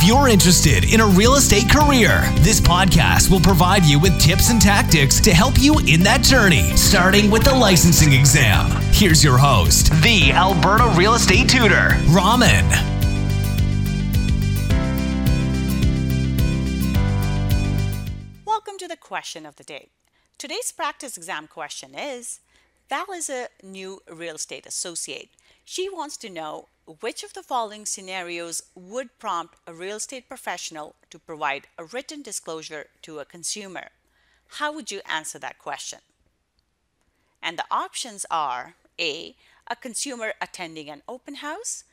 If you're interested in a real estate career, this podcast will provide you with tips and tactics to help you in that journey, starting with the licensing exam. Here's your host, the Alberta Real Estate Tutor, to the question of the day. Today's practice exam question is Val is a new real estate associate. She wants to know which of the following scenarios would prompt a real estate professional to provide a written disclosure to a consumer. How would you answer that question? And the options are A. A consumer attending an open house,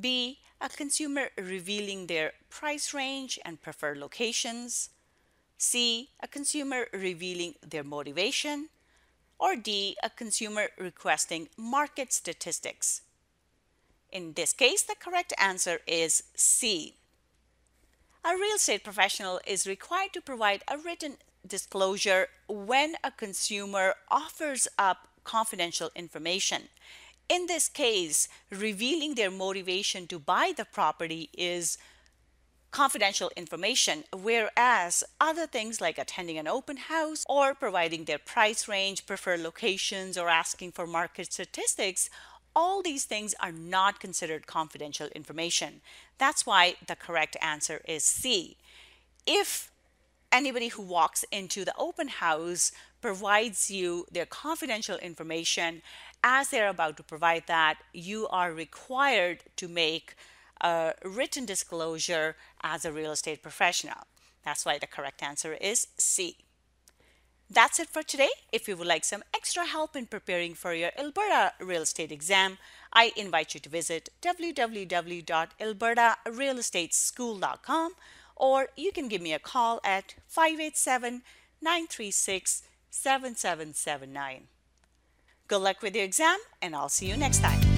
B. A consumer revealing their price range and preferred locations, C. A consumer revealing their motivation, or D. A consumer requesting market statistics. In this case, the correct answer is C. A real estate professional is required to provide a written disclosure when a consumer offers up confidential information. In this case, revealing their motivation to buy the property is confidential information, whereas other things like attending an open house or providing their price range, preferred locations, or asking for market statistics, all these things are not considered confidential information. That's why the correct answer is C. If anybody who walks into the open house provides you their confidential information as they're about to provide that, you are required to make a written disclosure as a real estate professional. That's why the correct answer is C. That's it for today. If you would like some extra help in preparing for your Alberta real estate exam, I invite you to visit www.albertarealestateschool.com or you can give me a call at 587 936 7779. Good luck with your exam, and I'll see you next time.